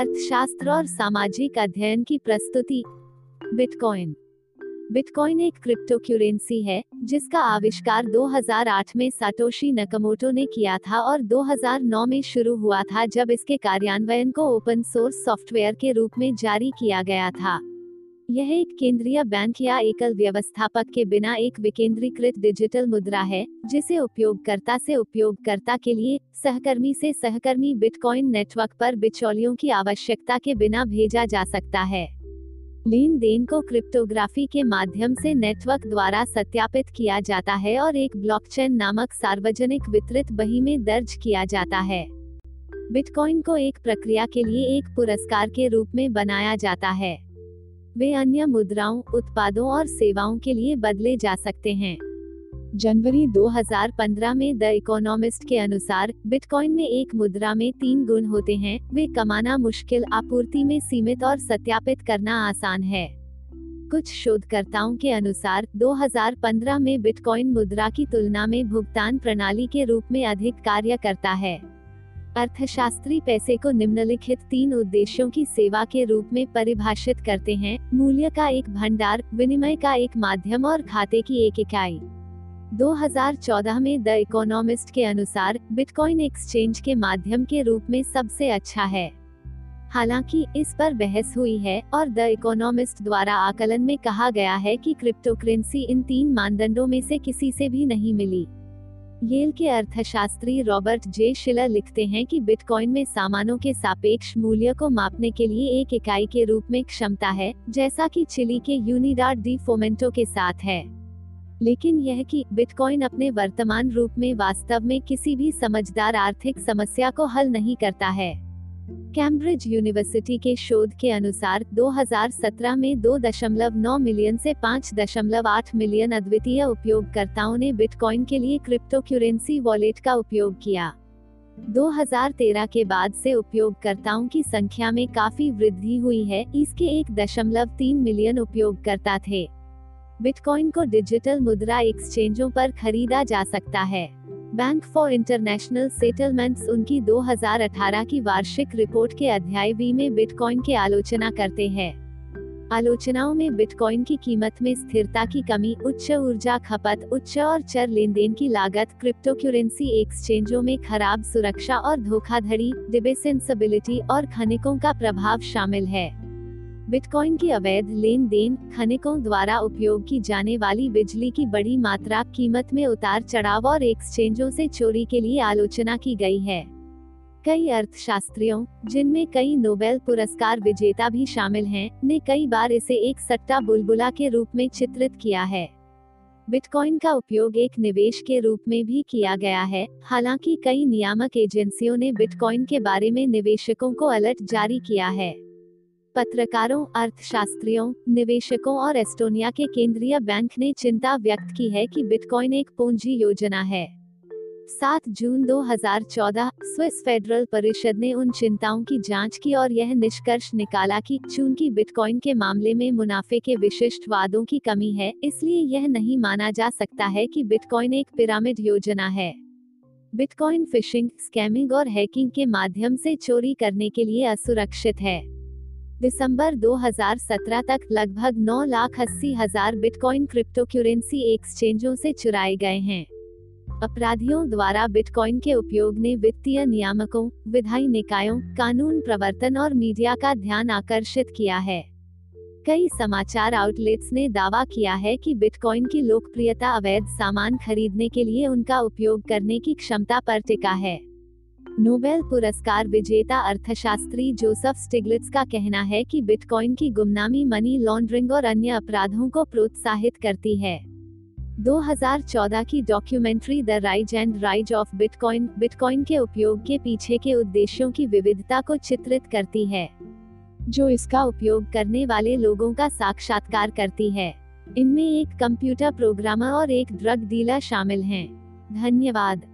अर्थशास्त्र और सामाजिक अध्ययन की प्रस्तुति। बिटकॉइन। बिटकॉइन एक क्रिप्टो क्यूरेंसी है, जिसका आविष्कार 2008 में साटोशी नकमोटो ने किया था और 2009 में शुरू हुआ था जब इसके कार्यान्वयन को ओपन सोर्स सॉफ्टवेयर के रूप में जारी किया गया था। यह एक केंद्रीय बैंक या एकल व्यवस्थापक के बिना एक विकेंद्रीकृत डिजिटल मुद्रा है, जिसे उपयोगकर्ता से उपयोगकर्ता के लिए, सहकर्मी से सहकर्मी बिटकॉइन नेटवर्क पर बिचौलियों की आवश्यकता के बिना भेजा जा सकता है। लेन देन को क्रिप्टोग्राफी के माध्यम से नेटवर्क द्वारा सत्यापित किया जाता है और एक ब्लॉकचेन नामक सार्वजनिक वितरित बही में दर्ज किया जाता है। बिटकॉइन को एक प्रक्रिया के लिए एक पुरस्कार के रूप में बनाया जाता है। वे अन्य मुद्राओं, उत्पादों और सेवाओं के लिए बदले जा सकते हैं। जनवरी 2015 में द इकोनॉमिस्ट के अनुसार, बिटकॉइन में एक मुद्रा में तीन गुण होते हैं, वे कमाना मुश्किल, आपूर्ति में सीमित और सत्यापित करना आसान है। कुछ शोधकर्ताओं के अनुसार 2015 में बिटकॉइन मुद्रा की तुलना में भुगतान प्रणाली के रूप में अधिक कार्य करता है। अर्थशास्त्री पैसे को निम्नलिखित तीन उद्देश्यों की सेवा के रूप में परिभाषित करते हैं, मूल्य का एक भंडार, विनिमय का एक माध्यम और खाते की एक इकाई। 2014 में द इकोनॉमिस्ट के अनुसार, बिटकॉइन एक्सचेंज के माध्यम के रूप में सबसे अच्छा है। हालाँकि, इस पर बहस हुई है और द इकोनॉमिस्ट द्वारा आकलन में कहा गया है कि क्रिप्टोकरेंसी इन तीन मानदंडों में से किसी से भी नहीं मिली। येल के अर्थशास्त्री रॉबर्ट जे शिलर लिखते हैं कि बिटकॉइन में सामानों के सापेक्ष मूल्य को मापने के लिए एक इकाई के रूप में क्षमता है, जैसा कि चिली के यूनिडार डी फोमेंटो के साथ है। लेकिन यह कि बिटकॉइन अपने वर्तमान रूप में वास्तव में किसी भी समझदार आर्थिक समस्या को हल नहीं करता है। कैम्ब्रिज यूनिवर्सिटी के शोध के अनुसार 2017 में 2.9 मिलियन से 5.8 मिलियन अद्वितीय उपयोगकर्ताओं ने बिटकॉइन के लिए क्रिप्टो क्यूरेंसी वॉलेट का उपयोग किया। 2013 के बाद से उपयोगकर्ताओं की संख्या में काफ़ी वृद्धि हुई है, इसके एक दशमलव तीन मिलियन उपयोगकर्ता थे। बिटकॉइन को डिजिटल मुद्रा एक्सचेंजों पर खरीदा जा सकता है। बैंक फॉर इंटरनेशनल सेटलमेंट्स उनकी 2018 की वार्षिक रिपोर्ट के अध्याय बी में बिटकॉइन की आलोचना करते हैं। आलोचनाओं में बिटकॉइन की कीमत में स्थिरता की कमी, उच्च ऊर्जा खपत, उच्च और चर लेन देन की लागत क्रिप्टो क्यूरेंसी एक्सचेंजों में खराब सुरक्षा और धोखाधड़ी, डिबेसेंसिबिलिटी और खनिकों का प्रभाव शामिल है। बिटकॉइन की अवैध लेन देन खनिकों द्वारा उपयोग की जाने वाली बिजली की बड़ी मात्रा कीमत में उतार चढ़ाव और एक्सचेंजों से चोरी के लिए आलोचना की गई है। कई अर्थशास्त्रियों जिनमें कई नोबेल पुरस्कार विजेता भी शामिल हैं, ने कई बार इसे एक सट्टा बुलबुला के रूप में चित्रित किया है। बिटकॉइन का उपयोग एक निवेश के रूप में भी किया गया है हालाँकि कई नियामक एजेंसियों ने बिटकॉइन के बारे में निवेशकों को अलर्ट जारी किया है। पत्रकारों, अर्थशास्त्रियों, निवेशकों और एस्टोनिया के केंद्रीय बैंक ने चिंता व्यक्त की है कि बिटकॉइन एक पूंजी योजना है। 7 जून 2014 स्विस फेडरल परिषद ने उन चिंताओं की जाँच की और यह निष्कर्ष निकाला कि चूँकि बिटकॉइन के मामले में मुनाफे के विशिष्ट वादों की कमी है, इसलिए यह नहीं माना जा सकता है कि बिटकॉइन एक पिरामिड योजना है। बिटकॉइन फिशिंग, स्कैमिंग और हैकिंग के माध्यम से चोरी करने के लिए असुरक्षित है। दिसंबर 2017 तक लगभग नौ लाख अस्सी हज़ार बिटकॉइन क्रिप्टो क्यूरेंसी एक्सचेंजों से चुराए गए हैं। अपराधियों द्वारा बिटकॉइन के उपयोग ने वित्तीय नियामकों, विधायी निकायों, कानून प्रवर्तन और मीडिया का ध्यान आकर्षित किया है। कई समाचार आउटलेट्स ने दावा किया है कि बिटकॉइन की लोकप्रियता अवैध सामान खरीदने के लिए उनका उपयोग करने की क्षमता पर टिका है। नोबेल पुरस्कार विजेता अर्थशास्त्री जोसेफ स्टिग्लिट्स का कहना है कि बिटकॉइन की गुमनामी मनी लॉन्ड्रिंग और अन्य अपराधों को प्रोत्साहित करती है। 2014 की documentary the rise and rise of bitcoin bitcoin के उपयोग के पीछे के उद्देश्यों की विविधता को चित्रित करती है, जो इसका उपयोग करने वाले लोगों का साक्षात्कार करती है। इनमें एक कंप्यूटर प्रोग्रामर और एक ड्रग डीलर शामिल हैं। धन्यवाद।